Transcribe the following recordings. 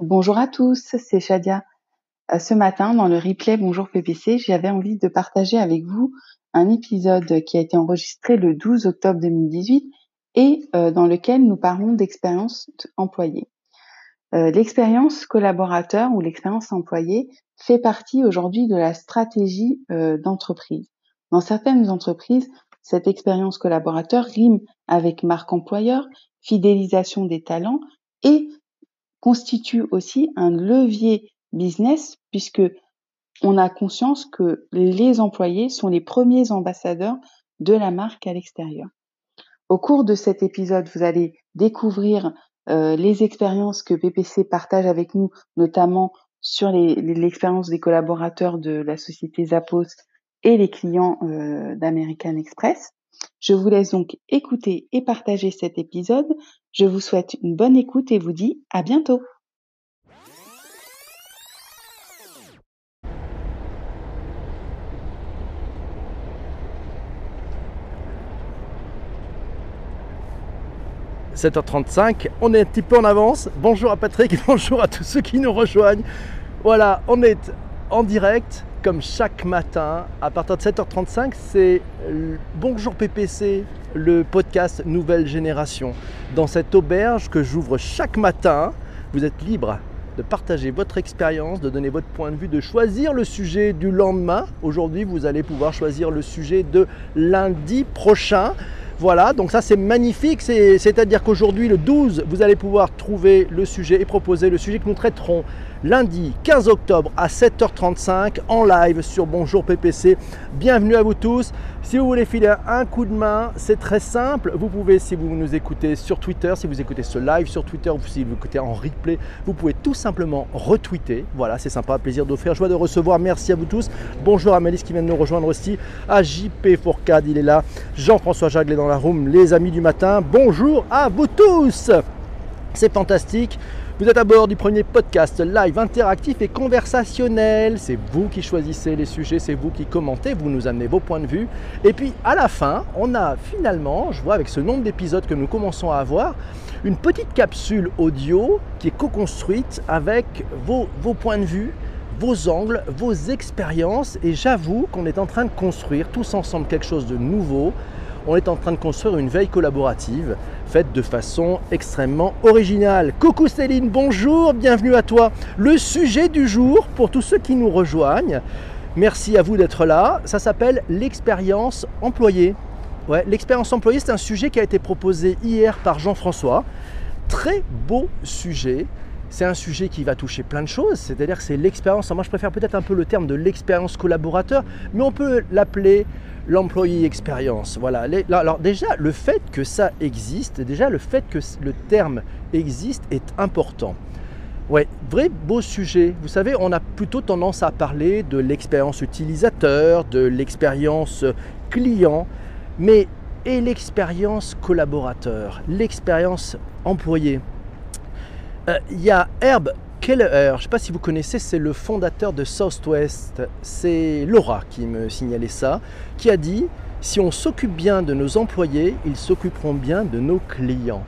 Bonjour à tous, c'est Shadia. Euh, ce matin, dans le replay Bonjour PPC, j'avais envie de partager avec vous un épisode qui a été enregistré le 12 octobre 2018 et euh, dans lequel nous parlons d'expérience employée. Euh, l'expérience collaborateur ou l'expérience employée fait partie aujourd'hui de la stratégie d'entreprise. Dans certaines entreprises, cette expérience collaborateur rime avec marque employeur, fidélisation des talents et constitue aussi un levier business puisque on a conscience que les employés sont les premiers ambassadeurs de la marque à l'extérieur. Au cours de cet épisode, vous allez découvrir euh, les expériences que PPC partage avec nous, notamment sur l'expérience des collaborateurs de la société Zappos et les clients euh, d'American Express. Je vous laisse donc écouter et partager cet épisode. Je vous souhaite une bonne écoute et vous dis à bientôt. « 7h35, on est un petit peu en avance. Bonjour à Patrick, bonjour à tous ceux qui nous rejoignent. Voilà, on est en direct comme chaque matin, à partir de 7h35, c'est Bonjour PPC, le podcast Nouvelle Génération. Dans cette auberge que j'ouvre chaque matin, vous êtes libre de partager votre expérience, de donner votre point de vue, de choisir le sujet du lendemain. Aujourd'hui, vous allez pouvoir choisir le sujet de lundi prochain. Voilà, donc ça c'est magnifique, c'est-à-dire qu'aujourd'hui le 12, vous allez pouvoir trouver le sujet et proposer le sujet que nous traiterons lundi 15 octobre à 7h35 en live sur Bonjour PPC. Bienvenue à vous tous. Si vous voulez filer un coup de main, c'est très simple. Vous pouvez, si vous nous écoutez sur Twitter, si vous écoutez ce live sur Twitter ou si vous écoutez en replay, vous pouvez tout simplement retweeter. Voilà, c'est sympa, plaisir d'offrir, joie de recevoir. Merci à vous tous. Bonjour à Malice qui vient de nous rejoindre aussi. À JP Fourcade, il est là. Jean-François Jaglet dans la room, les amis du matin. Bonjour à vous tous. C'est fantastique. Vous êtes à bord du premier podcast live interactif et conversationnel. C'est vous qui choisissez les sujets, c'est vous qui commentez, vous nous amenez vos points de vue. Et puis à la fin, on a finalement, je vois avec ce nombre d'épisodes que nous commençons à avoir, une petite capsule audio qui est co-construite avec vos, vos points de vue, vos angles, vos expériences. Et j'avoue qu'on est en train de construire tous ensemble quelque chose de nouveau. On est en train de construire une veille collaborative faite de façon extrêmement originale. Coucou Céline, bonjour, bienvenue à toi. Le sujet du jour pour tous ceux qui nous rejoignent, merci à vous d'être là, ça s'appelle l'expérience employée. Ouais, l'expérience employée, c'est un sujet qui a été proposé hier par Jean-François. Très beau sujet. C'est un sujet qui va toucher plein de choses, c'est-à-dire que c'est l'expérience, moi je préfère peut-être un peu le terme de l'expérience collaborateur, mais on peut l'appeler l'employé expérience. Voilà. Alors déjà, le fait que ça existe, déjà le fait que le terme existe est important. Ouais, vrai beau sujet. Vous savez, on a plutôt tendance à parler de l'expérience utilisateur, de l'expérience client, mais et l'expérience collaborateur, l'expérience employé? Euh, il y a Herb Keller, je ne sais pas si vous connaissez, c'est le fondateur de Southwest. C'est Laura qui me signalait ça, qui a dit si on s'occupe bien de nos employés, ils s'occuperont bien de nos clients.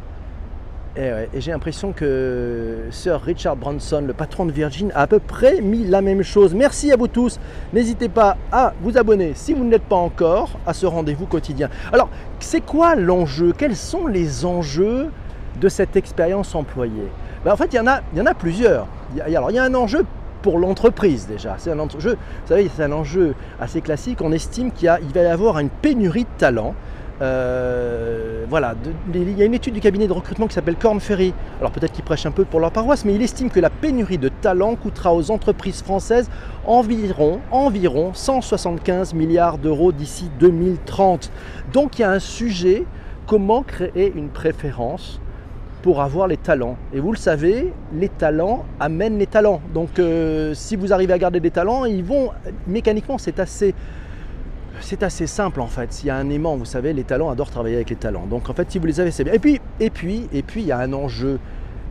Et, j'ai l'impression que Sir Richard Branson, le patron de Virgin, a à peu près mis la même chose. Merci à vous tous. N'hésitez pas à vous abonner si vous ne l'êtes pas encore à ce rendez-vous quotidien. Alors, c'est quoi l'enjeu? Quels sont les enjeux de cette expérience employée? Ben, En fait, il y, en a, plusieurs. Il y a, alors, il y a un enjeu pour l'entreprise déjà. C'est un enjeu, vous savez, c'est un enjeu assez classique. On estime qu'il il va y avoir une pénurie de talents. Euh, voilà, il y a une étude du cabinet de recrutement qui s'appelle Corn Ferry. Alors peut-être qu'ils prêchent un peu pour leur paroisse, mais il estime que la pénurie de talents coûtera aux entreprises françaises environ, environ 175 milliards d'euros d'ici 2030. Donc il y a un sujet, comment créer une préférence pour avoir les talents. Et vous le savez, les talents amènent les talents. Donc euh, si vous arrivez à garder des talents, ils vont mécaniquement, c'est assez c'est assez simple en fait. S'il y a un aimant, vous savez, les talents adorent travailler avec les talents. Donc en fait, si vous les avez, c'est bien. Et puis, et puis, et puis, il y a un enjeu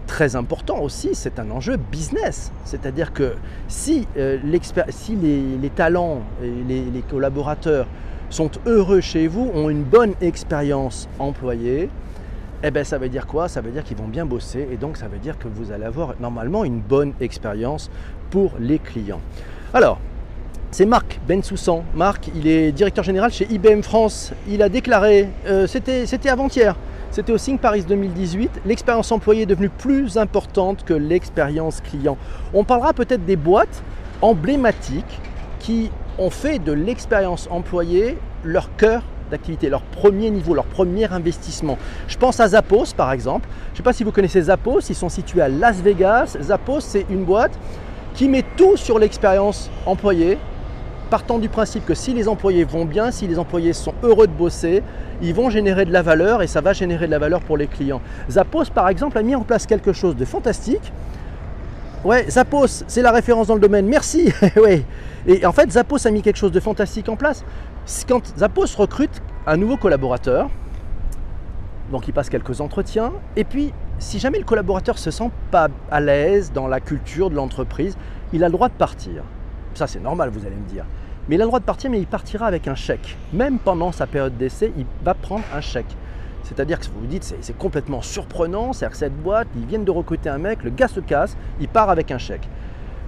très important aussi, c'est un enjeu business. C'est-à-dire que si, euh, si les, talents et les, les, collaborateurs sont heureux chez vous, ont une bonne expérience employée, eh ben, ça veut dire quoi? Ça veut dire qu'ils vont bien bosser et donc ça veut dire que vous allez avoir normalement une bonne expérience pour les clients. Alors, c'est Marc Bensoussan. Marc, il est directeur général chez IBM France. Il a déclaré, euh, c'était avant-hier, c'était au Think Paris 2018, l'expérience employée est devenue plus importante que l'expérience client. On parlera peut-être des boîtes emblématiques qui ont fait de l'expérience employée leur cœur d'activité, leur premier niveau, leur premier investissement. Je pense à Zappos par exemple. Je ne sais pas si vous connaissez Zappos, ils sont situés à Las Vegas. Zappos, c'est une boîte qui met tout sur l'expérience employée, partant du principe que si les employés vont bien, si les employés sont heureux de bosser, ils vont générer de la valeur et ça va générer de la valeur pour les clients. Zappos, par exemple, a mis en place quelque chose de fantastique. Ouais, Zappos, c'est la référence dans le domaine. Merci. ouais. Et en fait, Zappos a mis quelque chose de fantastique en place. Quand Zappos recrute un nouveau collaborateur, donc il passe quelques entretiens, et puis si jamais le collaborateur se sent pas à l'aise dans la culture de l'entreprise, il a le droit de partir. Ça c'est normal, vous allez me dire. Mais il a le droit de partir, mais il partira avec un chèque. Même pendant sa période d'essai, il va prendre un chèque. C'est-à-dire que vous vous dites, c'est complètement surprenant, c'est-à-dire que cette boîte, ils viennent de recruter un mec, le gars se casse, il part avec un chèque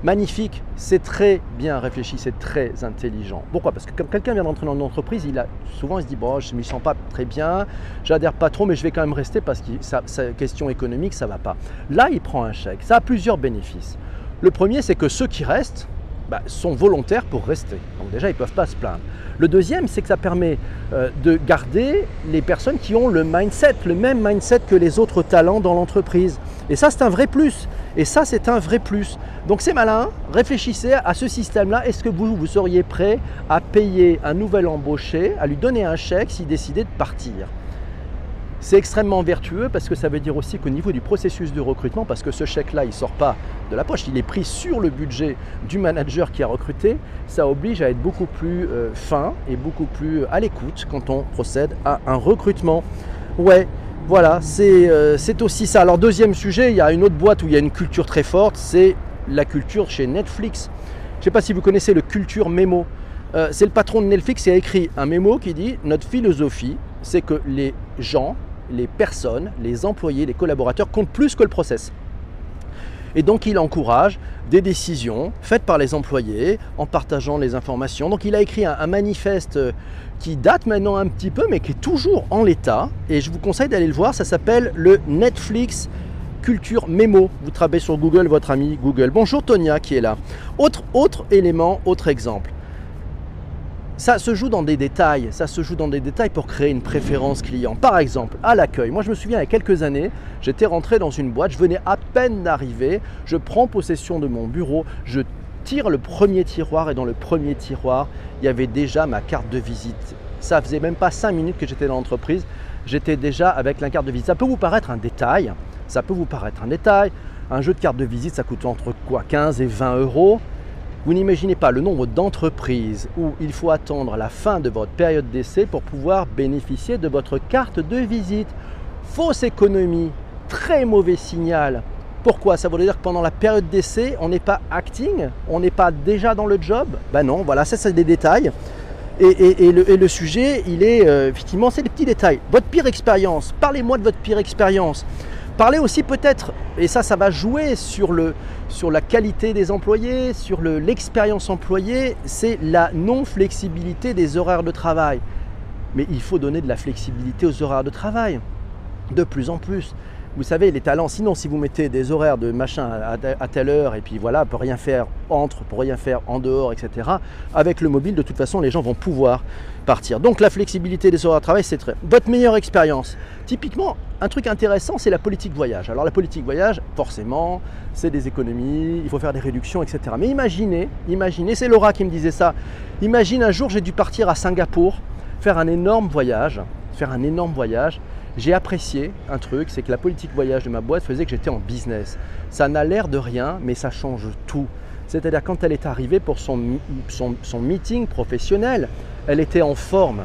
magnifique, c'est très bien réfléchi, c'est très intelligent. Pourquoi? Parce que quand quelqu'un vient d'entrer dans une entreprise, il a, souvent il se dit bon, je ne me sens pas très bien, j'adhère pas trop, mais je vais quand même rester parce que sa, question économique, ça va pas. Là, il prend un chèque. Ça a plusieurs bénéfices. Le premier, c'est que ceux qui restent bah, sont volontaires pour rester. Donc déjà, ils ne peuvent pas se plaindre. Le deuxième, c'est que ça permet euh, de garder les personnes qui ont le mindset, le même mindset que les autres talents dans l'entreprise. Et ça, c'est un vrai plus. Et ça, c'est un vrai plus. Donc c'est malin, réfléchissez à ce système-là. Est-ce que vous, vous seriez prêt à payer un nouvel embauché, à lui donner un chèque s'il décidait de partir? C'est extrêmement vertueux parce que ça veut dire aussi qu'au niveau du processus de recrutement, parce que ce chèque-là, il ne sort pas de la poche, il est pris sur le budget du manager qui a recruté, ça oblige à être beaucoup plus euh, fin et beaucoup plus à l'écoute quand on procède à un recrutement. Ouais, voilà, euh, c'est aussi ça. Alors deuxième sujet, il y a une autre boîte où il y a une culture très forte, c'est la culture chez Netflix. Je ne sais pas si vous connaissez le culture mémo. Euh, c'est le patron de Netflix qui a écrit un mémo qui dit notre philosophie, c'est que les gens, les personnes, les employés, les collaborateurs comptent plus que le process. Et donc il encourage des décisions faites par les employés en partageant les informations. Donc il a écrit un, manifeste euh, qui date maintenant un petit peu mais qui est toujours en l'état. Et je vous conseille d'aller le voir, ça s'appelle le Netflix Culture Mémo. Vous travaillez sur Google, votre ami Google. Bonjour Tonia qui est là. Autre, autre élément, autre exemple. Ça se joue dans des détails, ça se joue dans des détails pour créer une préférence client. Par exemple, à l'accueil. Moi, je me souviens, il y a quelques années, j'étais rentré dans une boîte, je venais à peine d'arriver, je prends possession de mon bureau, je tire le premier tiroir et dans le premier tiroir, il y avait déjà ma carte de visite. Ça faisait même pas cinq minutes que j'étais dans l'entreprise, j'étais déjà avec la carte de visite. Ça peut vous paraître un détail, ça peut vous paraître un détail. Un jeu de carte de visite, ça coûte entre quoi 15 et 20 euros. Vous n'imaginez pas le nombre d'entreprises où il faut attendre la fin de votre période d'essai pour pouvoir bénéficier de votre carte de visite. Fausse économie, très mauvais signal. Pourquoi? Ça veut dire que pendant la période d'essai, on n'est pas acting, on n'est pas déjà dans le job? Ben non, voilà, ça c'est des détails. Et, le, sujet, il est euh, effectivement, c'est des petits détails. Votre pire expérience, parlez-moi de votre pire expérience. Parler aussi peut-être, et ça, ça va jouer sur, la qualité des employés, sur l'expérience employée, c'est la non-flexibilité des horaires de travail. Mais il faut donner de la flexibilité aux horaires de travail, de plus en plus. Vous savez, les talents, sinon si vous mettez des horaires de machin à, telle heure et puis voilà, pour rien faire entre, pour rien faire en dehors, etc. Avec le mobile, de toute façon, les gens vont pouvoir partir. Donc la flexibilité des horaires de travail, c'est. Votre meilleure expérience. Typiquement, un truc intéressant, c'est la politique voyage. Alors la politique voyage, forcément, c'est des économies, il faut faire des réductions, etc. Mais imaginez, imaginez, c'est Laura qui me disait ça. Imagine un jour, j'ai dû partir à Singapour, faire un énorme voyage, faire un énorme voyage j'ai apprécié un truc, c'est que la politique voyage de ma boîte faisait que j'étais en business. Ça n'a l'air de rien, mais ça change tout. C'est-à-dire quand elle est arrivée pour son, meeting professionnel, elle était en forme.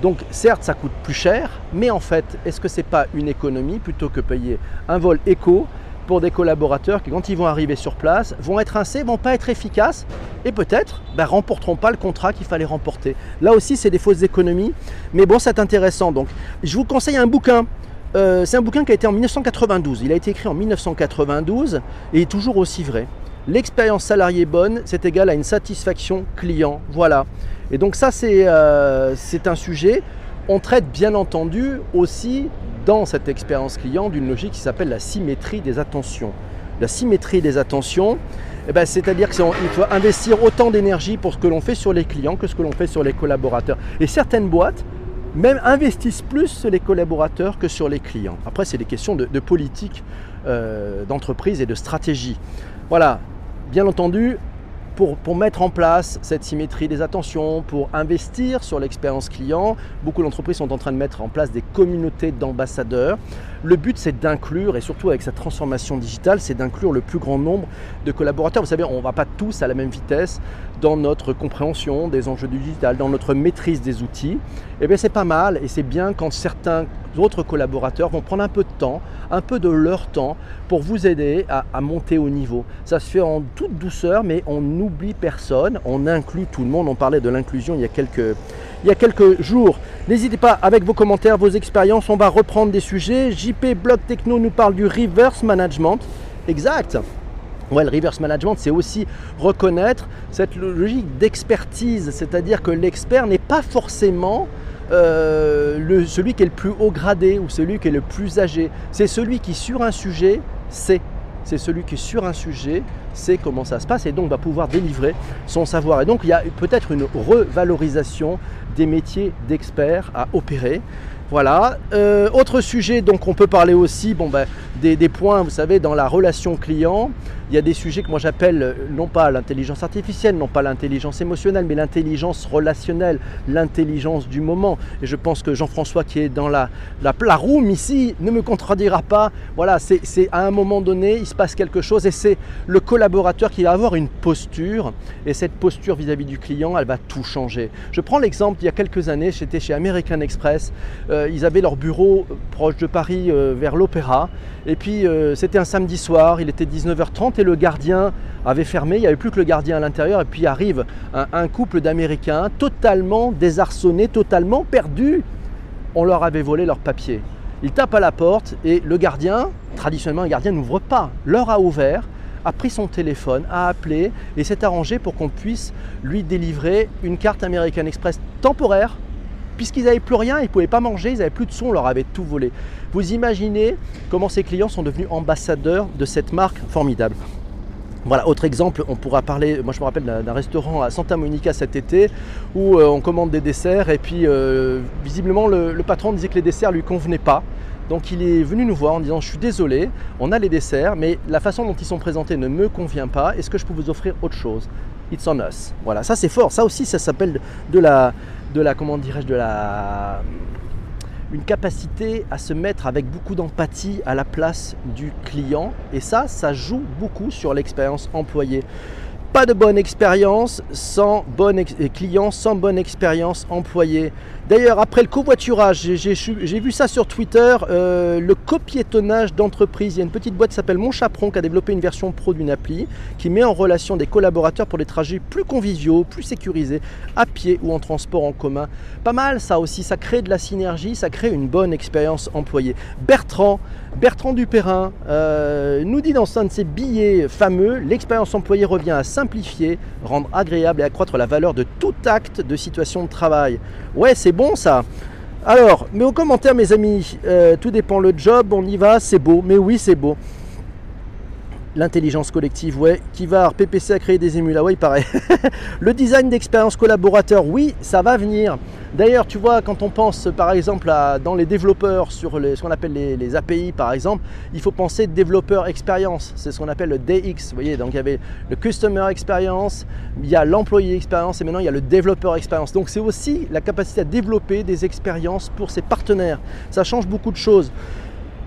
Donc certes, ça coûte plus cher, mais en fait, est-ce que ce n'est pas une économie plutôt que payer un vol éco pour des collaborateurs qui, quand ils vont arriver sur place, vont être rincés, vont pas être efficaces et peut-être ben, remporteront pas le contrat qu'il fallait remporter. Là aussi, c'est des fausses économies, mais bon, c'est intéressant. Donc, je vous conseille un bouquin euh, c'est un bouquin qui a été en 1992. Il a été écrit en 1992 et est toujours aussi vrai. L'expérience salariée bonne, c'est égal à une satisfaction client. Voilà. Et donc ça, c'est euh, un sujet. On traite bien entendu aussi dans cette expérience client d'une logique qui s'appelle la symétrie des attentions. La symétrie des attentions, eh ben, c'est-à-dire qu'il faut investir autant d'énergie pour ce que l'on fait sur les clients que ce que l'on fait sur les collaborateurs. Et certaines boîtes même investissent plus sur les collaborateurs que sur les clients. Après, c'est des questions de, politique euh, d'entreprise et de stratégie. Voilà, bien entendu, pour, mettre en place cette symétrie des attentions, pour investir sur l'expérience client, beaucoup d'entreprises sont en train de mettre en place des communautés d'ambassadeurs. Le but, c'est d'inclure, et surtout avec cette transformation digitale, c'est d'inclure le plus grand nombre de collaborateurs. Vous savez, on ne va pas tous à la même vitesse dans notre compréhension des enjeux du digital, dans notre maîtrise des outils. Eh bien, c'est pas mal, et c'est bien quand certains autres collaborateurs vont prendre un peu de temps, un peu de leur temps pour vous aider à, monter au niveau. Ça se fait en toute douceur, mais on n'oublie personne, on inclut tout le monde. On parlait de l'inclusion il y a quelques, il y a quelques jours. N'hésitez pas avec vos commentaires, vos expériences, on va reprendre des sujets. JP Blog Techno nous parle du reverse management. Exact. Ouais, le reverse management, c'est aussi reconnaître cette logique d'expertise, c'est-à-dire que l'expert n'est pas forcément euh, le, celui qui est le plus haut gradé ou celui qui est le plus âgé. C'est celui qui, sur un sujet, sait. C'est celui qui, sur un sujet, sait comment ça se passe et donc va pouvoir délivrer son savoir. Et donc, il y a peut-être une revalorisation des métiers d'experts à opérer. Voilà. Euh, autre sujet, donc on peut parler aussi bon, ben, des, points, vous savez, dans la relation client il y a des sujets que moi j'appelle euh, non pas l'intelligence artificielle, non pas l'intelligence émotionnelle, mais l'intelligence relationnelle, l'intelligence du moment. Et je pense que Jean-François qui est dans la, la, room ici ne me contredira pas. Voilà, c'est à un moment donné, il se passe quelque chose et c'est le collaborateur qui va avoir une posture et cette posture vis-à-vis du client, elle va tout changer. Je prends l'exemple, il y a quelques années, j'étais chez American Express, euh, ils avaient leur bureau proche de Paris euh, vers l'Opéra puis c'était un samedi soir, il était 19h30 le gardien avait fermé, il n'y avait plus que le gardien à l'intérieur, et puis arrive un, couple d'Américains totalement désarçonnés, totalement perdus. On leur avait volé leurs papiers. Ils tapent à la porte et le gardien, traditionnellement un gardien n'ouvre pas, leur a ouvert, a pris son téléphone, a appelé et s'est arrangé pour qu'on puisse lui délivrer une carte American Express temporaire puisqu'ils n'avaient plus rien, ils ne pouvaient pas manger, ils n'avaient plus de son, on leur avait tout volé. Vous imaginez comment ces clients sont devenus ambassadeurs de cette marque formidable. Voilà, autre exemple, on pourra parler, moi je me rappelle d'un restaurant à Santa Monica cet été où euh, on commande des desserts et puis euh, visiblement le, patron disait que les desserts lui convenaient pas. Donc il est venu nous voir en disant je suis désolé, on a les desserts, mais la façon dont ils sont présentés ne me convient pas, est-ce que je peux vous offrir autre chose? It's on us. Voilà, ça c'est fort, ça aussi ça s'appelle de la, de la, comment dirais-je, de la une capacité à se mettre avec beaucoup d'empathie à la place du client. Et ça, ça joue beaucoup sur l'expérience employée. Pas de bonne expérience sans bon client, sans bonne expérience employée. D'ailleurs, après le covoiturage, j'ai vu ça sur Twitter, euh, le copiétonnage d'entreprise. Il y a une petite boîte qui s'appelle Mon Chaperon qui a développé une version pro d'une appli qui met en relation des collaborateurs pour des trajets plus conviviaux, plus sécurisés, à pied ou en transport en commun. Pas mal ça aussi, ça crée de la synergie, ça crée une bonne expérience employée. Bertrand, Bertrand Dupérin euh, nous dit dans un de ses billets fameux, l'expérience employée revient à simplifier, rendre agréable et accroître la valeur de tout acte de situation de travail. Ouais, bon ça. Alors, mais aux commentaires, mes amis, euh, tout dépend le job, on y va, c'est beau. Mais oui, c'est beau. L'intelligence collective, ouais. Va PPC à créer des émules, ah ouais, il paraît. le design d'expérience collaborateur, oui, ça va venir. D'ailleurs, tu vois, quand on pense par exemple à, dans les développeurs sur ce qu'on appelle les, API par exemple, il faut penser développeur expérience. C'est ce qu'on appelle le DX. Vous voyez, donc il y avait le customer experience, il y a l'employé expérience et maintenant il y a le développeur expérience. Donc c'est aussi la capacité à développer des expériences pour ses partenaires. Ça change beaucoup de choses.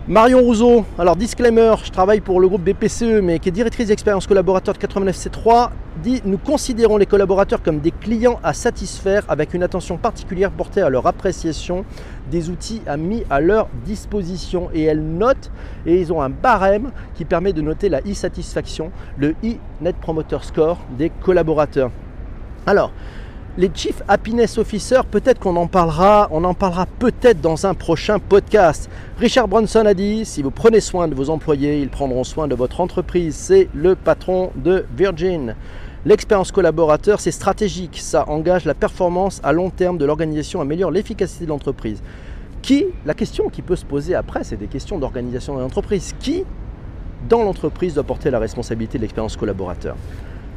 Marion Rousseau, alors disclaimer, je travaille pour le groupe BPCE, mais qui est directrice d'expérience collaborateur de 89C3, dit Nous considérons les collaborateurs comme des clients à satisfaire avec une attention particulière portée à leur appréciation des outils mis à leur disposition. Et elle note, et ils ont un barème qui permet de noter la e-satisfaction, le e-net promoter score des collaborateurs. Alors, les Chief Happiness Officers, peut-être qu'on en parlera, on en parlera peut-être dans un prochain podcast. Richard Branson a dit si vous prenez soin de vos employés, ils prendront soin de votre entreprise. C'est le patron de Virgin. L'expérience collaborateur, c'est stratégique, ça engage la performance à long terme de l'organisation, améliore l'efficacité de l'entreprise. Qui, la question qui peut se poser après, c'est des questions d'organisation de l'entreprise. Qui, dans l'entreprise, doit porter la responsabilité de l'expérience collaborateur?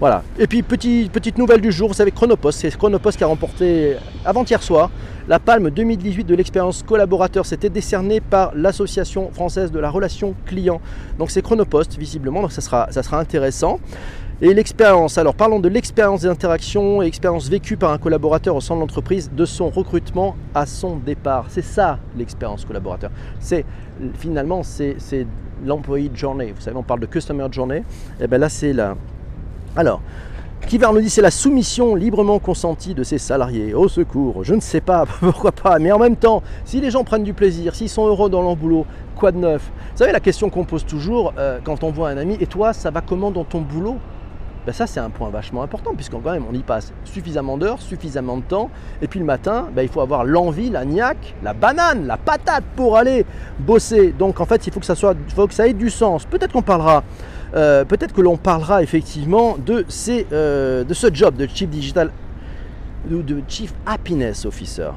Voilà. Et puis petite nouvelle du jour, vous savez Chronopost, c'est Chronopost qui a remporté avant-hier soir la palme 2018 de l'expérience collaborateur. C'était décerné par l'Association française de la relation client. Donc c'est Chronopost visiblement, donc ça sera, intéressant. Et l'expérience, alors parlons de l'expérience des interactions et expérience vécue par un collaborateur au sein de l'entreprise, de son recrutement à son départ. C'est ça l'expérience collaborateur. C'est finalement c'est l'employé de journée. Vous savez, on parle de customer journey. Et eh bien là c'est la, alors, Kivar nous dit c'est la soumission librement consentie de ses salariés. Au secours, je ne sais pas, pourquoi pas, mais en même temps, si les gens prennent du plaisir, s'ils sont heureux dans leur boulot, quoi de neuf? Vous savez la question qu'on pose toujours euh, quand on voit un ami, et toi, ça va comment dans ton boulot? Ben ça c'est un point vachement important puisqu'on quand même on y passe suffisamment d'heures, suffisamment de temps et puis le matin ben, il faut avoir l'envie, la niaque, la banane, la patate pour aller bosser. Donc en fait il faut que ça soit, il faut que ça ait du sens. Peut-être qu'on parlera euh, peut-être que l'on parlera effectivement de, euh, ce job de Chief Happiness Officer.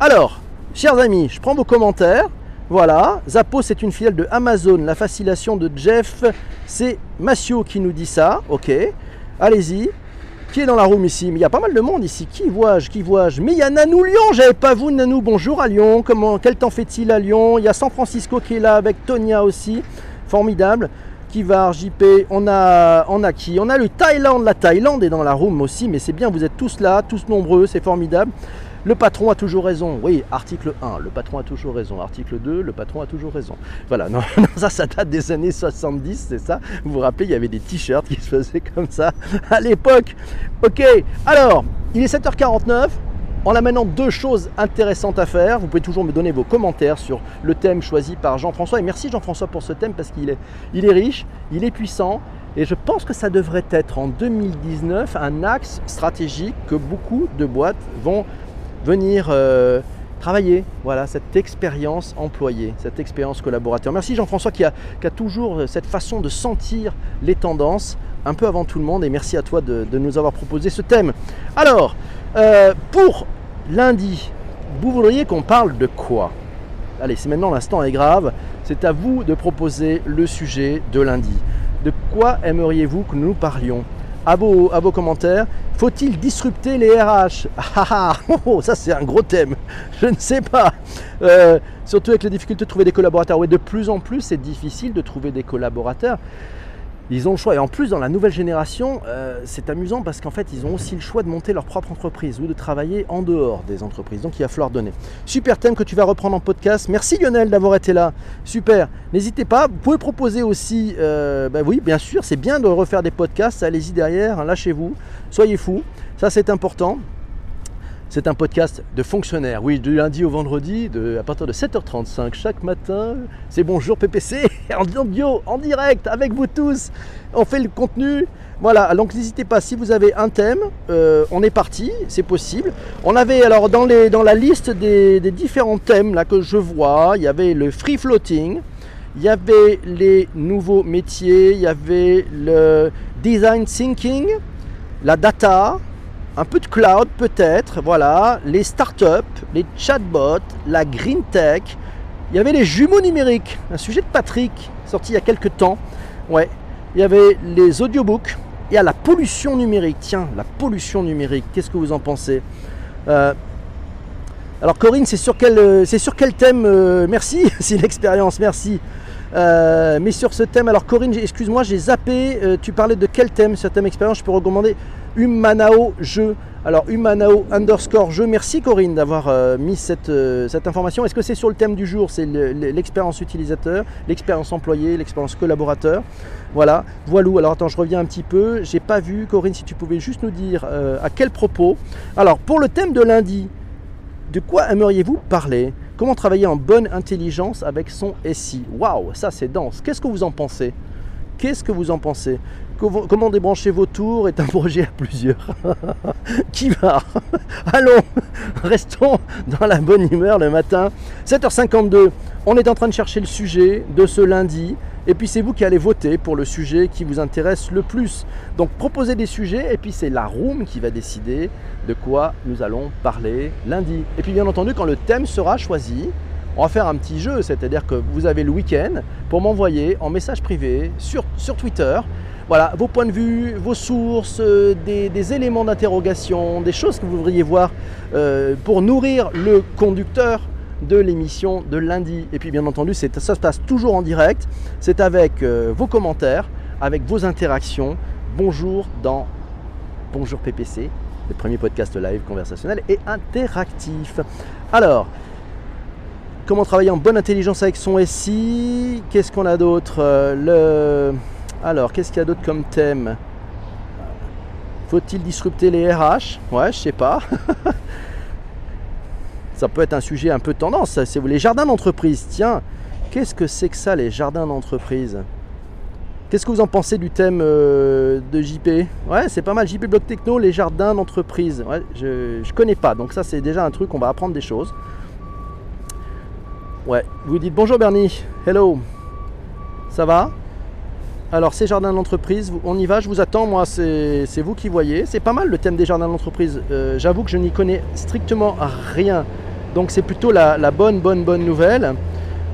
Alors, chers amis, je prends vos commentaires. Voilà, Zappos c'est une filiale de Amazon. La fascination de Jeff, c'est Massio qui nous dit ça. Ok, allez-y. Qui est dans la room ici? Mais il y a pas mal de monde ici. Qui vois-je? Qui vois-je? Mais il y a Nanou Lyon. J'avais pas vous, Nanou. Bonjour à Lyon. Comment Quel temps fait-il à Lyon? Il y a San Francisco qui est là avec Tonia aussi. Formidable. Kivar, JP, on a, on a qui? On a le Thaïlande, la Thaïlande est dans la room aussi, mais c'est bien, vous êtes tous là, tous nombreux, c'est formidable. Le patron a toujours raison. Oui, article 1, le patron a toujours raison. Article 2, le patron a toujours raison. Voilà, non, ça, ça date des années 70, c'est ça? Vous vous rappelez, il y avait des t-shirts qui se faisaient comme ça à l'époque. Ok, alors, il est 7h49. On a maintenant deux choses intéressantes à faire. Vous pouvez toujours me donner vos commentaires sur le thème choisi par Jean-François. Et merci Jean-François pour ce thème parce qu'il est, il est riche, il est puissant. Et je pense que ça devrait être en 2019 un axe stratégique que beaucoup de boîtes vont venir euh, travailler. Voilà, cette expérience employée, cette expérience collaborateur. Merci Jean-François qui a, toujours cette façon de sentir les tendances un peu avant tout le monde. Et merci à toi de nous avoir proposé ce thème. Alors, euh, pour lundi, vous voudriez qu'on parle de quoi? Allez, c'est maintenant l'instant est grave. C'est à vous de proposer le sujet de lundi. De quoi aimeriez-vous que nous parlions? À vos, commentaires. Faut-il disrupter les RH ah, ah, ah, oh, Ça c'est un gros thème. Je ne sais pas. Euh, surtout avec les difficultés de trouver des collaborateurs. Oui, de plus en plus c'est difficile de trouver des collaborateurs ils ont le choix. Et en plus, dans la nouvelle génération, euh, c'est amusant parce qu'en fait, ils ont aussi le choix de monter leur propre entreprise ou de travailler en dehors des entreprises. Donc, il va falloir donner. Super thème que tu vas reprendre en podcast. Merci Lionel d'avoir été là. Super. N'hésitez pas. Vous pouvez proposer aussi, euh, bah oui, bien sûr, c'est bien de refaire des podcasts. Allez-y derrière, lâchez-vous. Soyez fous. Ça, c'est important. C'est un podcast de fonctionnaires, oui, du lundi au vendredi, à partir de 7h35 chaque matin. C'est Bonjour PPC, en audio, en direct, avec vous tous. On fait le contenu. Voilà, donc n'hésitez pas, si vous avez un thème, euh, on est parti, c'est possible. On avait alors dans, la liste des, des, différents thèmes là que je vois, il y avait le free floating, il y avait les nouveaux métiers, il y avait le design thinking, la data, un peu de cloud peut-être, voilà, les startups, les chatbots, la green tech. Il y avait les jumeaux numériques, un sujet de Patrick sorti il y a quelques temps. Ouais, il y avait les audiobooks. Il y a la pollution numérique. Tiens, la pollution numérique, qu'est-ce que vous en pensez? Euh, Alors Corinne, c'est sur quel, sur quel thème euh, Merci, c'est l'expérience, merci. Euh, mais sur ce thème, alors Corinne, excuse-moi, j'ai zappé. tu parlais de quel thème, ce thème expérience? Je peux recommander Humanao jeu. Alors Humanao underscore jeu. Merci Corinne d'avoir euh, mis cette, euh, cette, information. Est-ce que c'est sur le thème du jour? C'est l'expérience utilisateur, l'expérience employé, l'expérience collaborateur. Voilà. Voilà. Alors attends, je reviens un petit peu. J'ai pas vu Corinne si tu pouvais juste nous dire euh, à quel propos. Alors pour le thème de lundi, de quoi aimeriez-vous parler? Comment travailler en bonne intelligence avec son SI Waouh, ça c'est dense. Qu'est-ce que vous en pensez? Qu'est-ce que vous en pensez? Comment débrancher vos tours est un projet à plusieurs. Qui va Allons, restons dans la bonne humeur le matin. 7h52, on est en train de chercher le sujet de ce lundi. Et puis c'est vous qui allez voter pour le sujet qui vous intéresse le plus. Donc proposez des sujets et puis c'est la room qui va décider de quoi nous allons parler lundi. Et puis bien entendu, quand le thème sera choisi, on va faire un petit jeu, c'est-à-dire que vous avez le week-end pour m'envoyer en message privé sur, sur Twitter voilà, vos points de vue, vos sources, euh, des, éléments d'interrogation, des choses que vous voudriez voir euh, pour nourrir le conducteur de l'émission de lundi. Et puis bien entendu, ça se passe toujours en direct. C'est avec euh, vos commentaires, avec vos interactions. Bonjour dans Bonjour PPC, le premier podcast live conversationnel et interactif. Alors, comment travailler en bonne intelligence avec son SI Qu'est-ce qu'on a d'autre? Le alors, qu'est-ce qu'il y a d'autre comme thème? Faut-il disrupter les RH Ouais, je sais pas. ça peut être un sujet un peu tendance. C'est les jardins d'entreprise. Tiens, qu'est-ce que c'est que ça, les jardins d'entreprise? Qu'est-ce que vous en pensez du thème euh, de JP Ouais, c'est pas mal. JP Block Techno, les jardins d'entreprise. Ouais, je, je connais pas. Donc ça, c'est déjà un truc, on va apprendre des choses. Ouais, vous dites bonjour Bernie. Hello. Ça va? Alors ces jardins d'entreprise, on y va, je vous attends, moi c'est vous qui voyez. C'est pas mal le thème des jardins d'entreprise. Euh, j'avoue que je n'y connais strictement rien. Donc c'est plutôt la, bonne, bonne, bonne nouvelle.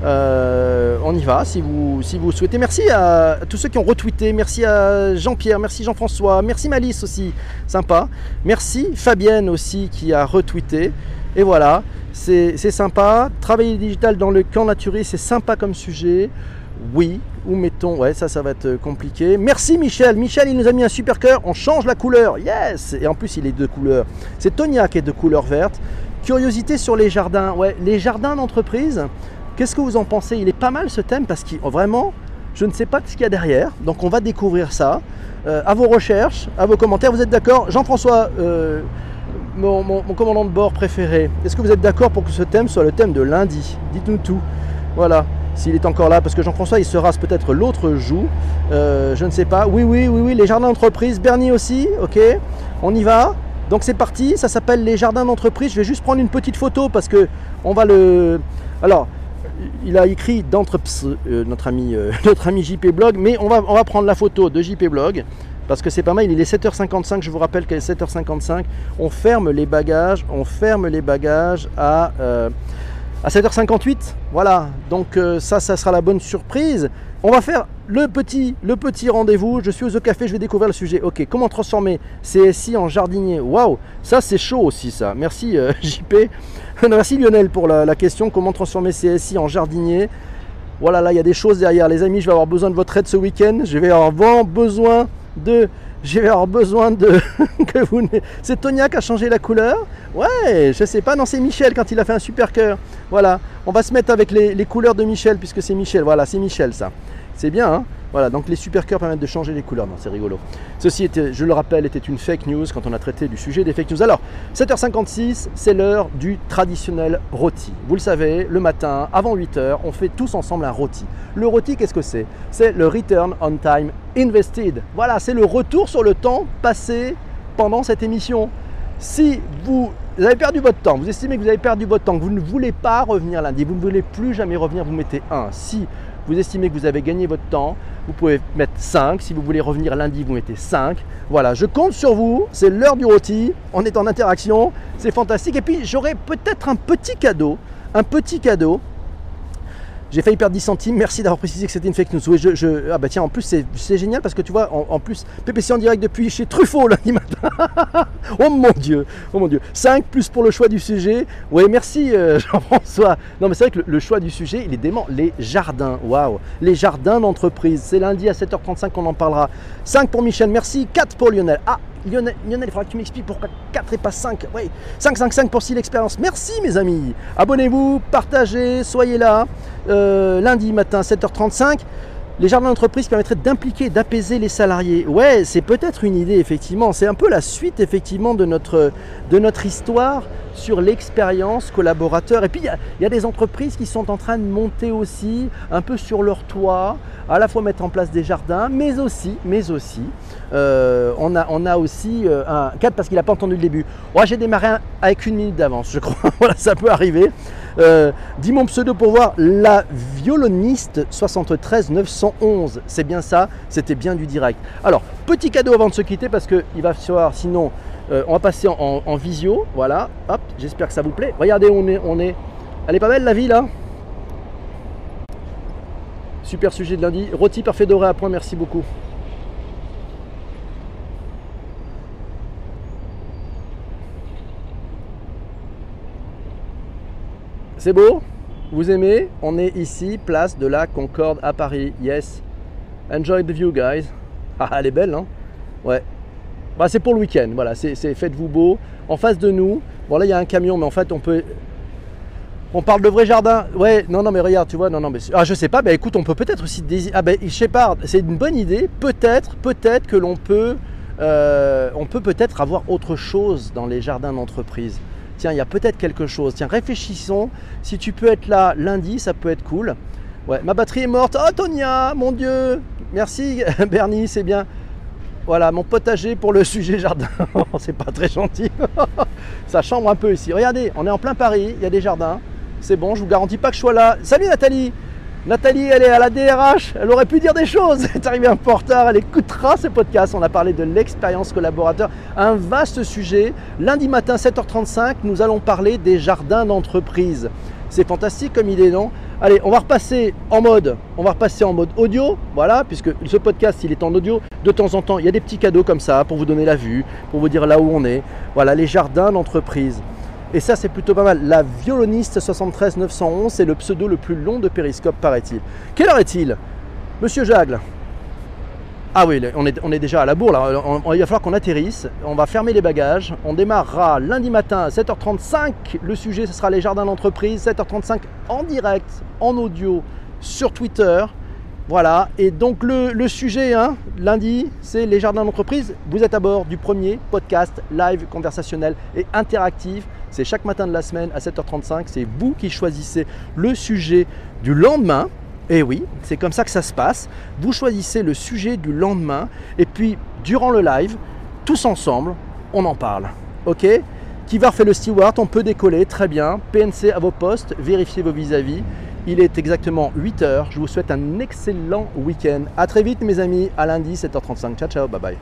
Euh, on y va si vous, si vous souhaitez. Merci à, tous ceux qui ont retweeté. Merci à Jean-Pierre, merci Jean-François, merci Malice aussi, sympa. Merci Fabienne aussi qui a retweeté. Et voilà, c'est sympa. Travailler digital dans le camp naturel, c'est sympa comme sujet. Oui, où mettons Ouais, ça, ça va être compliqué. Merci Michel. Michel, il nous a mis un super cœur. On change la couleur. Yes Et en plus, il est de couleur. C'est Tonia qui est de couleur verte. Curiosité sur les jardins. Ouais, les jardins d'entreprise. Qu'est-ce que vous en pensez? Il est pas mal ce thème parce que vraiment, je ne sais pas ce qu'il y a derrière. Donc, on va découvrir ça. Euh, à vos recherches, à vos commentaires. Vous êtes d'accord? Jean-François, euh, mon, commandant de bord préféré, est-ce que vous êtes d'accord pour que ce thème soit le thème de lundi? Dites-nous tout. Voilà s'il est encore là, parce que Jean-François, il se rase peut-être l'autre joue, euh, je ne sais pas. Oui, oui, oui, oui, les jardins d'entreprise, Bernie aussi, ok, on y va. Donc c'est parti, ça s'appelle les jardins d'entreprise. Je vais juste prendre une petite photo parce que on va le. Alors, il a écrit d'entreprise, euh, notre ami, euh, notre ami JP Blog, mais on va, on va prendre la photo de JP Blog parce que c'est pas mal. Il est 7h55, je vous rappelle qu'à 7h55, on ferme les bagages, on ferme les bagages à à 7h58. Voilà, donc euh, ça, ça sera la bonne surprise. On va faire le petit, le petit rendez-vous. Je suis au café, je vais découvrir le sujet. Ok, comment transformer CSI en jardinier? Waouh, ça c'est chaud aussi ça. Merci euh, JP. Merci Lionel pour la, question. Comment transformer CSI en jardinier? Voilà, là il y a des choses derrière. Les amis, je vais avoir besoin de votre aide ce week-end. Je vais avoir besoin de avoir besoin de que vous. C'est Tonia qui a changé la couleur. Ouais, je sais pas. Non, c'est Michel quand il a fait un super cœur. Voilà, on va se mettre avec les, couleurs de Michel puisque c'est Michel. Voilà, c'est Michel ça. C'est bien, hein voilà, donc les super cœurs permettent de changer les couleurs. Non, c'est rigolo. Ceci, était, je le rappelle, était une fake news quand on a traité du sujet des fake news. Alors, 7h56, c'est l'heure du traditionnel rôti. Vous le savez, le matin, avant 8h, on fait tous ensemble un rôti. Le rôti, qu'est-ce que c'est? C'est le Return on Time Invested. Voilà, c'est le retour sur le temps passé pendant cette émission. Si vous avez perdu votre temps, vous estimez que vous avez perdu votre temps, que vous ne voulez pas revenir lundi, vous ne voulez plus jamais revenir, vous mettez 1. Si vous estimez que vous avez gagné votre temps, vous pouvez mettre 5. Si vous voulez revenir lundi, vous mettez 5. Voilà, je compte sur vous. C'est l'heure du rôti. On est en interaction. C'est fantastique. Et puis, j'aurai peut-être un petit cadeau. Un petit cadeau j'ai failli perdre 10 centimes. Merci d'avoir précisé que c'était une fake news. Oui, je, Ah bah tiens, en plus c'est génial parce que tu vois, en, plus, PPC en direct depuis chez Truffaut lundi matin. oh mon dieu, oh mon dieu. 5 plus pour le choix du sujet. Oui, merci euh, Jean-François. Non mais c'est vrai que le, choix du sujet, il est dément. Les jardins, waouh. Les jardins d'entreprise. C'est lundi à 7h35 qu'on en parlera. 5 pour Michel, merci. 4 pour Lionel. Ah, Lionel, il faudra que tu m'expliques pourquoi 4 et pas 5. Oui, 5, 5, 5 pour si l'expérience. Merci mes amis. Abonnez-vous, partagez, soyez là. Euh, lundi matin, 7h35. Les jardins d'entreprise permettraient d'impliquer, d'apaiser les salariés. Ouais, c'est peut-être une idée, effectivement. C'est un peu la suite, effectivement, de notre, de notre histoire sur l'expérience collaborateur. Et puis il y, y, a des entreprises qui sont en train de monter aussi un peu sur leur toit, à la fois mettre en place des jardins, mais aussi, mais aussi, euh, on, a, aussi euh, un cadre parce qu'il n'a pas entendu le début. Ouais, J'ai démarré avec une minute d'avance, je crois. voilà, ça peut arriver. Euh, dis mon pseudo pour voir la violoniste 73 911. C'est bien ça, c'était bien du direct. Alors, petit cadeau avant de se quitter parce qu'il va falloir sinon on va passer en, visio. Voilà, hop, j'espère que ça vous plaît. Regardez, on est, on est. Elle est pas belle la vie là Super sujet de lundi. Rôti parfait doré à point, merci beaucoup. C'est beau Vous aimez On est ici, place de la Concorde à Paris. Yes. Enjoy the view, guys. Ah, elle est belle, non Ouais. Bah, c'est pour le week-end. Voilà, c'est faites-vous beau. En face de nous, bon là il y a un camion, mais en fait on peut. On parle de vrai jardin. Ouais, non, non, mais regarde, tu vois, non, non, mais ah, je sais pas. Bah écoute, on peut peut-être aussi Ah ben, sais pas. C'est une bonne idée. Peut-être, peut-être que l'on peut, euh, on peut peut-être avoir autre chose dans les jardins d'entreprise tiens, il y a peut-être quelque chose. Tiens, réfléchissons. Si tu peux être là lundi, ça peut être cool. Ouais, ma batterie est morte. Oh, Tonia, mon Dieu. Merci, Bernie, c'est bien. Voilà, mon potager pour le sujet jardin. c'est pas très gentil. ça chambre un peu ici. Regardez, on est en plein Paris, il y a des jardins. C'est bon, je vous garantis pas que je sois là. Salut Nathalie Nathalie, elle est à la DRH, elle aurait pu dire des choses. Elle est arrivée un peu en retard, elle écoutera ce podcast. On a parlé de l'expérience collaborateur, un vaste sujet. Lundi matin, 7h35, nous allons parler des jardins d'entreprise. C'est fantastique comme idée, non? Allez, on va repasser en mode, en mode audio, voilà, puisque ce podcast il est en audio. De temps en temps, il y a des petits cadeaux comme ça pour vous donner la vue, pour vous dire là où on est. Voilà, les jardins d'entreprise. Et ça, c'est plutôt pas mal. La violoniste 73 911, c'est le pseudo le plus long de Périscope, paraît-il. Quelle heure est-il? Monsieur Jagle ah oui, on est, déjà à la bourre là. il va falloir qu'on atterrisse. On va fermer les bagages. On démarrera lundi matin à 7h35. Le sujet, ce sera les jardins d'entreprise. 7h35 en direct, en audio, sur Twitter. Voilà, et donc le, sujet, hein, lundi, c'est les jardins d'entreprise. Vous êtes à bord du premier podcast live conversationnel et interactif. C'est chaque matin de la semaine à 7h35. C'est vous qui choisissez le sujet du lendemain. Et oui, c'est comme ça que ça se passe. Vous choisissez le sujet du lendemain et puis durant le live, tous ensemble, on en parle. Ok? Qui va refaire le steward? On peut décoller, très bien. PNC à vos postes, vérifiez vos vis-à-vis. Il est exactement 8 h Je vous souhaite un excellent week-end. A très vite mes amis, à lundi 7h35. Ciao ciao, bye bye.